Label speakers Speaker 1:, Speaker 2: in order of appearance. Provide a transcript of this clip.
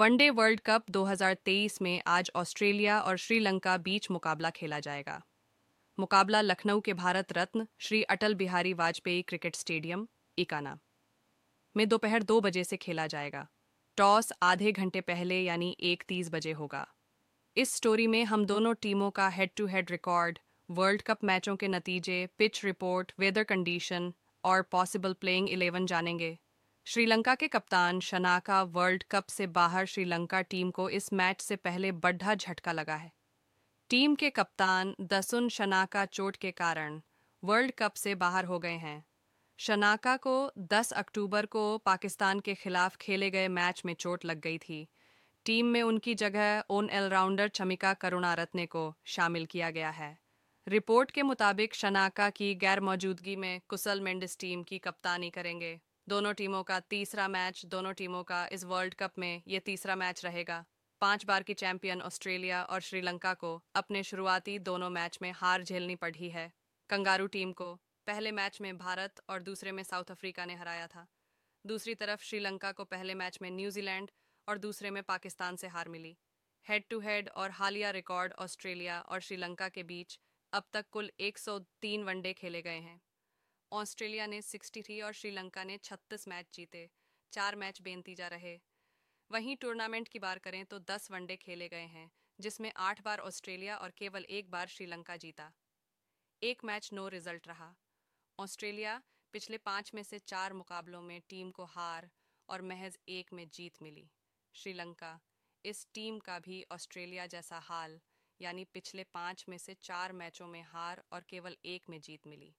Speaker 1: One day world cup 2023 में आज Australia और श्रीलंका बीच मुकाबला खेला जाएगा। मुकाबला लखनऊ के भारत रत्न श्री अटल बिहारी वाजपेयी क्रिकेट स्टेडियम इकाना में दोपहर दो बजे से खेला जाएगा। टॉस आधे घंटे पहले यानी एक तीस बजे होगा। इस स्टोरी में हम दोनों टीमों का head to head record world cup मैचों के नतीजे पिच रिपोर्ट वेदर कंडीशन और पॉसिबल प्लेइंग इलेवन जानेंगे। श्रीलंका के कप्तान शनाका वर्ल्ड कप से बाहर श्रीलंका टीम को इस मैच से पहले बड्ढा झटका लगा है। टीम के कप्तान दसुन शनाका चोट के कारण वर्ल्ड कप से बाहर हो गए हैं। शनाका को 10 अक्टूबर को पाकिस्तान के खिलाफ खेले गए मैच में चोट लग गई थी। टीम में उनकी जगह ओन ऑलराउंडर चमिका करुणारत्ने को शामिल किया गया है। रिपोर्ट के मुताबिक शनाका की गैर मौजूदगी में कुशल मेंडिस टीम की कप्तानी करेंगे। दोनों टीमों का तीसरा मैच, दोनों टीमों का इस वर्ल्ड कप में ये तीसरा मैच रहेगा। पाँच बार की चैंपियन ऑस्ट्रेलिया और श्रीलंका को अपने शुरुआती दोनों मैच में हार झेलनी पड़ी है। कंगारू टीम को पहले मैच में भारत और दूसरे में साउथ अफ्रीका ने हराया था। दूसरी तरफ़ श्रीलंका को पहले मैच में न्यूजीलैंड और दूसरे में पाकिस्तान से हार मिली। हेड टू हेड और हालिया रिकॉर्ड ऑस्ट्रेलिया और श्रीलंका के बीच अब तक कुल 103 वनडे खेले गए हैं। ऑस्ट्रेलिया ने 63 और श्रीलंका ने 36 मैच जीते, चार मैच बेनतीजा रहे। वहीं टूर्नामेंट की बात करें तो 10 वनडे खेले गए हैं, जिसमें आठ बार ऑस्ट्रेलिया और केवल एक बार श्रीलंका जीता। एक मैच नो रिज़ल्ट रहा। ऑस्ट्रेलिया पिछले पाँच में से चार मुकाबलों में टीम को हार और महज एक में जीत मिली। श्रीलंका इस टीम का भी ऑस्ट्रेलिया जैसा हाल, यानी पिछले पाँच में से चार मैचों में हार और केवल एक में जीत मिली।